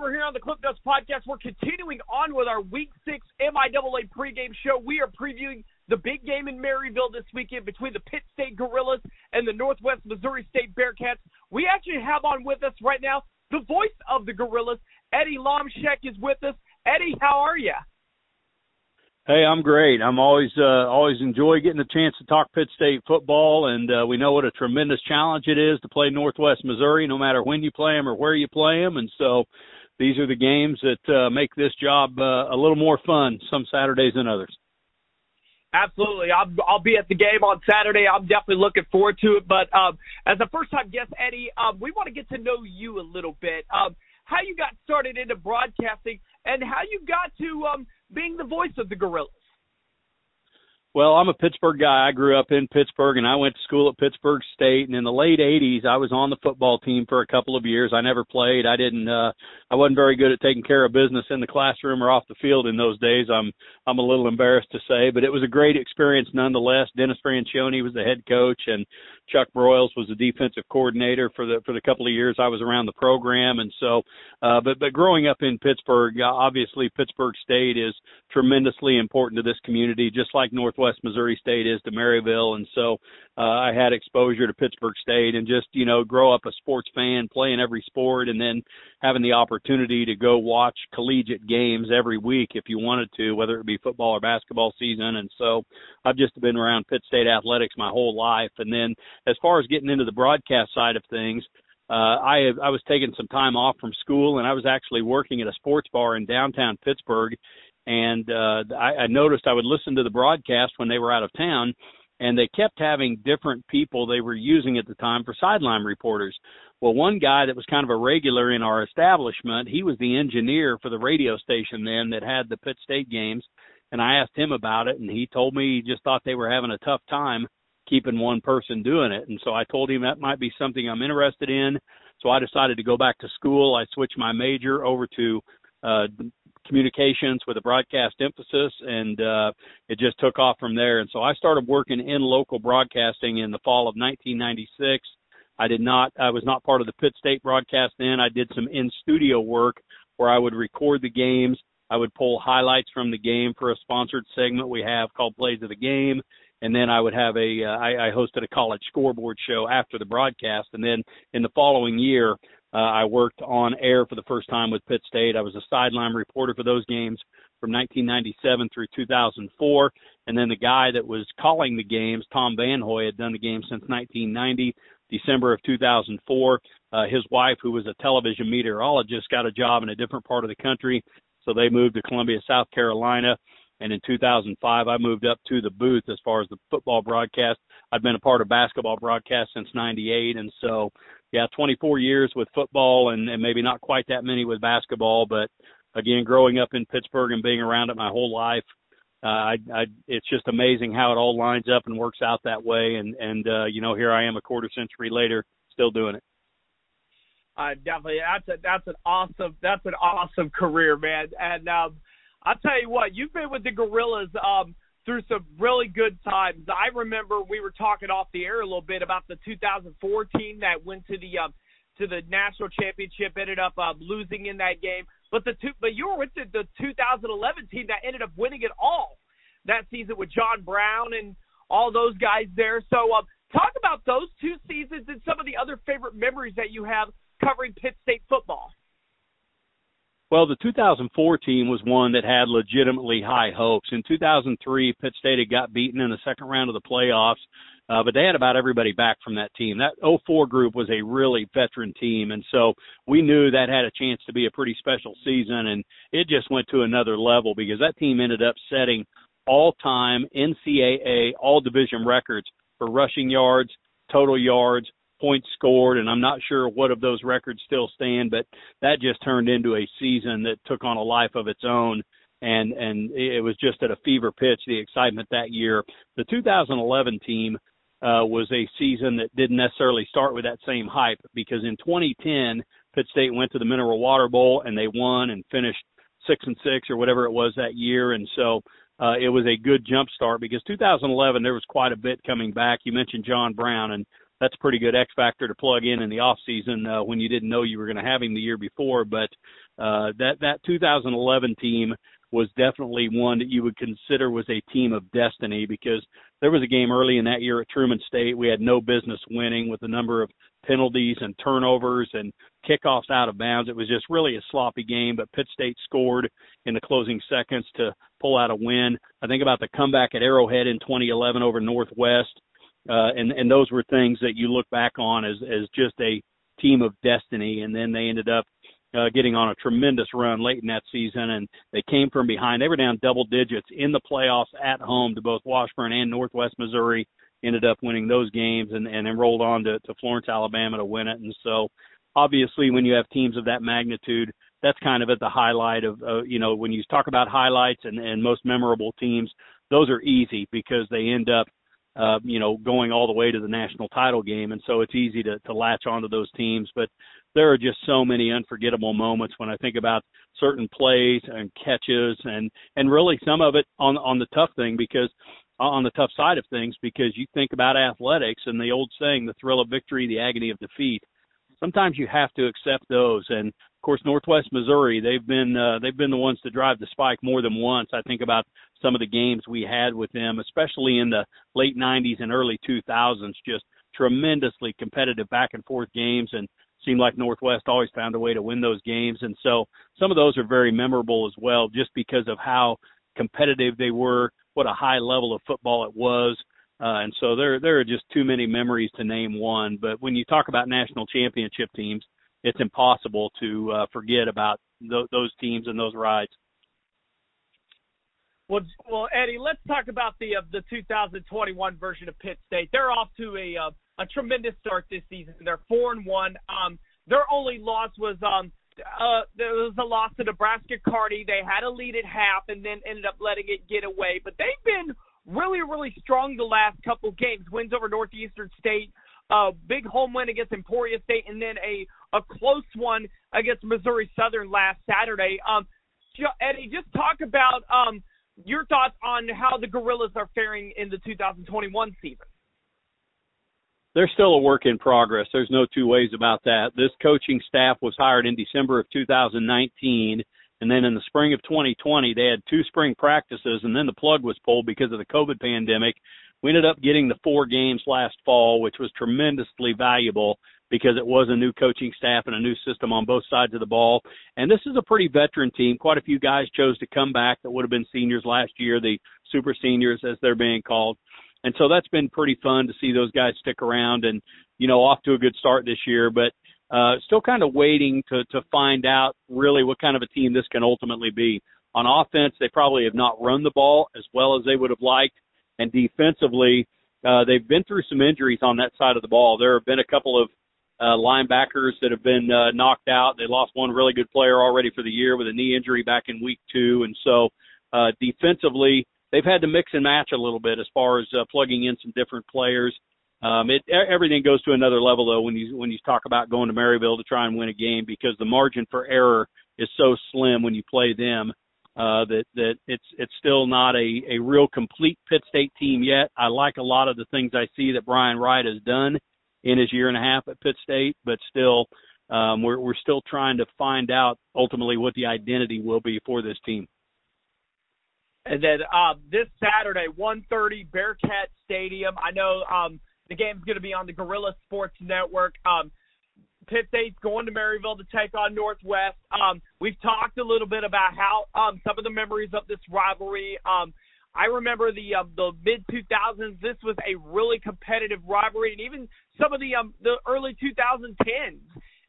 we're here on the Cliff Notes podcast. We're continuing on with our Week Six MIAA pregame show. We are previewing the big game in Maryville this weekend between the Pitt State Gorillas and the Northwest Missouri State Bearcats. We actually have on with us right now the voice of the Gorillas, Eddie Lomshek, is with us. Eddie, how are you? Hey, I'm great. I'm always uh, always enjoy getting a chance to talk Pitt State football, and uh, we know what a tremendous challenge it is to play Northwest Missouri, no matter when you play them or where you play them. And so, these are the games that uh, make this job uh, a little more fun some Saturdays than others. Absolutely, I'll I'll be at the game on Saturday. I'm definitely looking forward to it. But um, as a first time guest, Eddie, um, we want to get to know you a little bit. Um, how you got started into broadcasting, and how you got to um, being the voice of the Gorillas? Well, I'm a Pittsburg guy. I grew up in Pittsburg and I went to school at Pittsburg State and in the late 80s I was on the football team for a couple of years. I never played. I didn't uh I wasn't very good at taking care of business in the classroom or off the field in those days. I'm I'm a little embarrassed to say, but it was a great experience nonetheless. Dennis Franchione was the head coach and Chuck Broyles was the defensive coordinator for the for the couple of years I was around the program and so uh but but growing up in Pittsburg, obviously Pittsburg State is tremendously important to this community just like Northwest Missouri State is to Maryville, and so uh, I had exposure to Pittsburg State and just you know grow up a sports fan, playing every sport, and then having the opportunity to go watch collegiate games every week if you wanted to, whether it be football or basketball season. And so I've just been around Pitt State athletics my whole life. And then as far as getting into the broadcast side of things. Uh, I have, I was taking some time off from school and I was actually working at a sports bar in downtown Pittsburg and uh, I, I noticed I would listen to the broadcast when they were out of town, and they kept having different people they were using at the time for sideline reporters. Well, one guy that was kind of a regular in our establishment, he was the engineer for the radio station then that had the Pitt State games, and I asked him about it, and he told me he just thought they were having a tough time keeping one person doing it. And so I told him that might be something I'm interested in. So I decided to go back to school. I switched my major over to uh, communications with a broadcast emphasis, and uh, it just took off from there. And so I started working in local broadcasting in the fall of 1996. I did not, I was not part of the Pitt State broadcast then. I did some in studio work where I would record the games. I would pull highlights from the game for a sponsored segment we have called Plays of the Game. And then I would have a, uh, I, I hosted a college scoreboard show after the broadcast. And then in the following year, uh, I worked on air for the first time with Pitt State. I was a sideline reporter for those games from 1997 through 2004. And then the guy that was calling the games, Tom Van Hoy, had done the game since 1990, December of 2004. Uh, his wife, who was a television meteorologist, got a job in a different part of the country. So they moved to Columbia, South Carolina. And in 2005, I moved up to the booth as far as the football broadcast. I'd been a part of basketball broadcast since 98. And so yeah, 24 years with football and, and maybe not quite that many with basketball, but again, growing up in Pittsburg and being around it my whole life, uh, I, I, it's just amazing how it all lines up and works out that way. And, and, uh, you know, here I am a quarter century later, still doing it. Uh, definitely. That's a, that's an awesome, that's an awesome career, man. And, um, I'll tell you what, you've been with the Gorillas, um, through some really good times. I remember we were talking off the air a little bit about the 2014 that went to the uh, to the national championship, ended up uh, losing in that game. But the two, but you were with the, the 2011 team that ended up winning it all that season with John Brown and all those guys there. So, uh, talk about those two seasons and some of the other favorite memories that you have covering Pitt State football. Well, the 2004 team was one that had legitimately high hopes. In 2003, Pitt State had got beaten in the second round of the playoffs, uh, but they had about everybody back from that team. That 04 group was a really veteran team, and so we knew that had a chance to be a pretty special season, and it just went to another level because that team ended up setting all-time NCAA all-division records for rushing yards, total yards, points scored, and I'm not sure what of those records still stand, but that just turned into a season that took on a life of its own. And and it was just at a fever pitch the excitement that year. The 2011 team uh, was a season that didn't necessarily start with that same hype because in 2010 Pitt State went to the Mineral Water Bowl and they won and finished six and six or whatever it was that year, and so uh, it was a good jump start because 2011 there was quite a bit coming back. You mentioned John Brown, and that's a pretty good X factor to plug in in the off season uh, when you didn't know you were going to have him the year before. But uh, that that 2011 team was definitely one that you would consider was a team of destiny because there was a game early in that year at Truman State we had no business winning with a number of penalties and turnovers and kickoffs out of bounds. It was just really a sloppy game, but Pitt State scored in the closing seconds to pull out a win. I think about the comeback at Arrowhead in 2011 over Northwest, uh, and and those were things that you look back on as as just a team of destiny. And then they ended up uh, getting on a tremendous run late in that season, and they came from behind. They were down double digits in the playoffs at home to both Washburn and Northwest Missouri. Ended up winning those games and, and then rolled on to, to Florence, Alabama to win it. And so, obviously, when you have teams of that magnitude, that's kind of at the highlight of, uh, you know, when you talk about highlights and, and most memorable teams, those are easy because they end up uh, you know, going all the way to the national title game, and so it's easy to, to latch onto those teams. But there are just so many unforgettable moments when I think about certain plays and catches, and and really some of it on on the tough thing because on the tough side of things because you think about athletics and the old saying, the thrill of victory, the agony of defeat. Sometimes you have to accept those, and of course Northwest Missouri, they've been uh, they've been the ones to drive the spike more than once. I think about some of the games we had with them, especially in the late 90s and early 2000s, just tremendously competitive back and forth games and seemed like Northwest always found a way to win those games. And so some of those are very memorable as well, just because of how competitive they were, what a high level of football it was. Uh, and so there, there are just too many memories to name one. But when you talk about national championship teams, it's impossible to uh, forget about th- those teams and those rides. Well, well, Eddie, let's talk about the uh, the 2021 version of Pitt State. They're off to a uh, a tremendous start this season. They're four and one. Um, their only loss was um uh there was a loss to Nebraska Kearney. They had a lead at half and then ended up letting it get away. But they've been really strong the last couple games. Wins over Northeastern State, a big home win against Emporia State, and then a a close one against Missouri Southern last Saturday. Um, Eddie, just talk about um your thoughts on how the Gorillas are faring in the 2021 season. They're still a work in progress. There's no two ways about that. This coaching staff was hired in December of 2019, and then in the spring of 2020, they had two spring practices, and then the plug was pulled because of the COVID pandemic. We ended up getting the four games last fall, which was tremendously valuable because it was a new coaching staff and a new system on both sides of the ball. And this is a pretty veteran team. Quite a few guys chose to come back that would have been seniors last year, the super seniors as they're being called. And so that's been pretty fun to see those guys stick around and, you know, off to a good start this year, but uh still kind of waiting to to find out really what kind of a team this can ultimately be. On offense, they probably have not run the ball as well as they would have liked, and defensively, uh, they've been through some injuries on that side of the ball. There have been a couple of uh, linebackers that have been uh, knocked out. They lost one really good player already for the year with a knee injury back in week two, and so uh, defensively they've had to mix and match a little bit as far as uh, plugging in some different players. Um, it everything goes to another level though when you when you talk about going to Maryville to try and win a game because the margin for error is so slim when you play them uh, that that it's it's still not a a real complete Pitt State team yet. I like a lot of the things I see that Brian Wright has done in his year and a half at Pitt State, but still, um, we're we're still trying to find out ultimately what the identity will be for this team. And then um, this Saturday, 1:30, Bearcat Stadium. I know um, the game's going to be on the Gorilla Sports Network. Um, Pitt State's going to Maryville to take on Northwest. Um, we've talked a little bit about how um, some of the memories of this rivalry. Um, I remember the um, the mid 2000s. This was a really competitive rivalry, and even some of the um, the early 2010s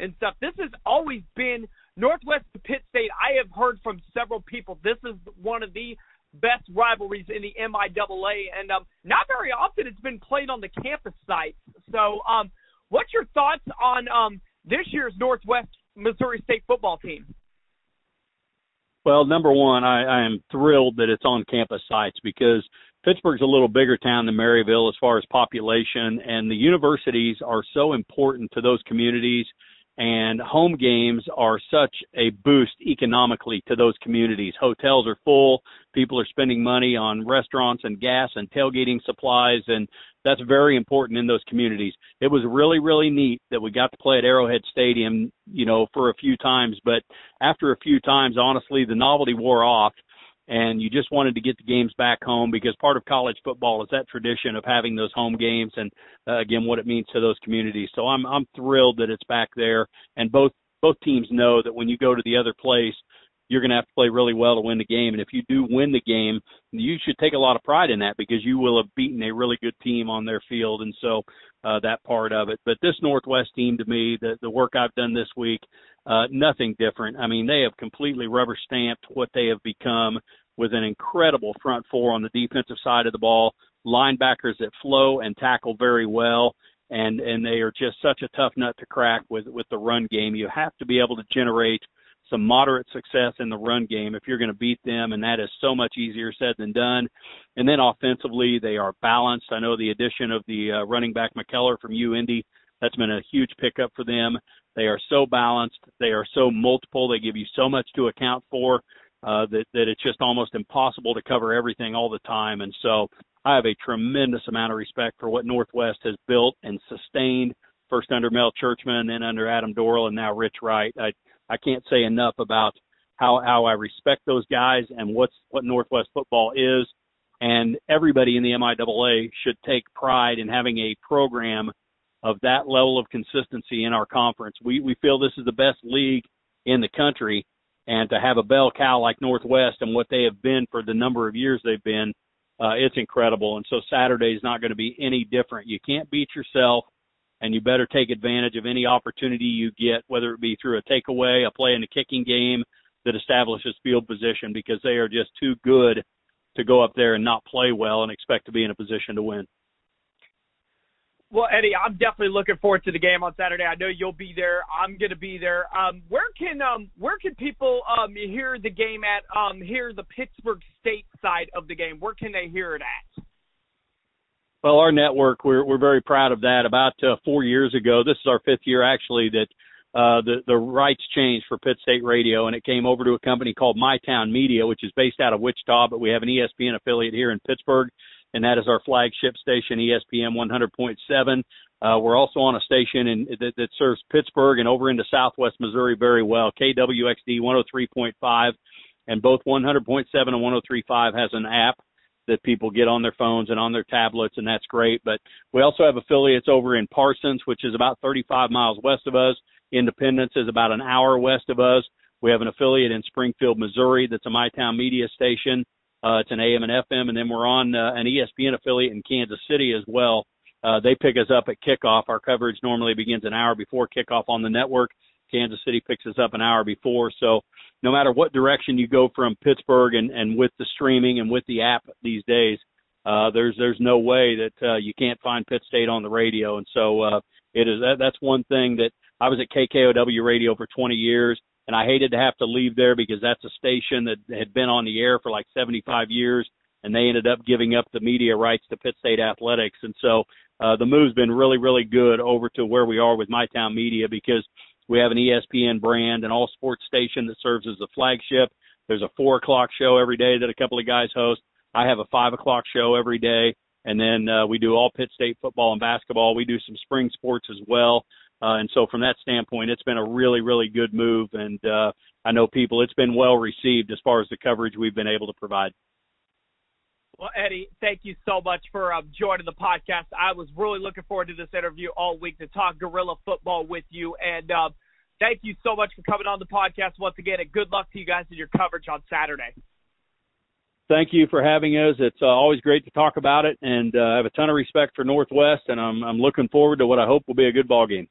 and stuff. This has always been Northwest to Pitt State. I have heard from several people this is one of the best rivalries in the MIAA, and um, not very often it's been played on the campus sites. So, um, what's your thoughts on um, this year's Northwest Missouri State football team? Well, number one, I, I am thrilled that it's on campus sites because Pittsburg's a little bigger town than Maryville as far as population, and the universities are so important to those communities. And home games are such a boost economically to those communities. Hotels are full. People are spending money on restaurants and gas and tailgating supplies. And that's very important in those communities. It was really, really neat that we got to play at Arrowhead Stadium, you know, for a few times. But after a few times, honestly, the novelty wore off and you just wanted to get the games back home because part of college football is that tradition of having those home games and uh, again what it means to those communities. So I'm I'm thrilled that it's back there and both both teams know that when you go to the other place you're going to have to play really well to win the game and if you do win the game you should take a lot of pride in that because you will have beaten a really good team on their field and so uh that part of it. But this Northwest team to me the the work I've done this week uh, nothing different. I mean, they have completely rubber stamped what they have become with an incredible front four on the defensive side of the ball, linebackers that flow and tackle very well, and and they are just such a tough nut to crack with with the run game. You have to be able to generate some moderate success in the run game if you're going to beat them, and that is so much easier said than done. And then offensively, they are balanced. I know the addition of the uh, running back McKellar from UIndy that's been a huge pickup for them. They are so balanced. They are so multiple. They give you so much to account for uh, that that it's just almost impossible to cover everything all the time. And so I have a tremendous amount of respect for what Northwest has built and sustained. First under Mel Tjeerdsma, then under Adam Dorrel, and now Rich Wright. I I can't say enough about how how I respect those guys and what's what Northwest football is. And everybody in the MIAA should take pride in having a program of that level of consistency in our conference. We we feel this is the best league in the country, and to have a bell cow like Northwest and what they have been for the number of years they've been, uh, it's incredible. And so Saturday is not going to be any different. You can't beat yourself, and you better take advantage of any opportunity you get, whether it be through a takeaway, a play in the kicking game that establishes field position, because they are just too good to go up there and not play well and expect to be in a position to win. Well, Eddie, I'm definitely looking forward to the game on Saturday. I know you'll be there. I'm going to be there. Um, where can um, where can people um, hear the game at? Um, hear the Pittsburg State side of the game. Where can they hear it at? Well, our network, we're we're very proud of that. About uh, four years ago, this is our fifth year actually that uh, the the rights changed for Pitt State Radio, and it came over to a company called MyTown Media, which is based out of Wichita, but we have an ESPN affiliate here in Pittsburg and that is our flagship station, ESPN 100.7. Uh, we're also on a station in, that, that serves Pittsburg and over into Southwest Missouri very well, KWXD 103.5, and both 100.7 and 103.5 has an app that people get on their phones and on their tablets, and that's great. But we also have affiliates over in Parsons, which is about 35 miles west of us. Independence is about an hour west of us. We have an affiliate in Springfield, Missouri, that's a MyTown Media station. Uh, it's an AM and FM, and then we're on uh, an ESPN affiliate in Kansas City as well. Uh, they pick us up at kickoff. Our coverage normally begins an hour before kickoff on the network. Kansas City picks us up an hour before. So no matter what direction you go from Pittsburg and, and with the streaming and with the app these days, uh, there's there's no way that uh, you can't find Pitt State on the radio. And so uh, it is that, that's one thing that I was at KKOW radio for 20 years and I hated to have to leave there because that's a station that had been on the air for like 75 years, and they ended up giving up the media rights to Pitt State Athletics, and so uh, the move's been really, really good over to where we are with MyTown Media because we have an ESPN brand, an all sports station that serves as the flagship. There's a four o'clock show every day that a couple of guys host. I have a five o'clock show every day. And then uh, we do all Pitt State football and basketball. We do some spring sports as well. Uh, and so from that standpoint, it's been a really, really good move. And uh, I know people, it's been well received as far as the coverage we've been able to provide. Well, Eddie, thank you so much for um, joining the podcast. I was really looking forward to this interview all week to talk gorilla football with you. And uh, thank you so much for coming on the podcast once again. And good luck to you guys in your coverage on Saturday. Thank you for having us. It's uh, always great to talk about it, and uh, I have a ton of respect for Northwest, and I'm I'm looking forward to what I hope will be a good ball game.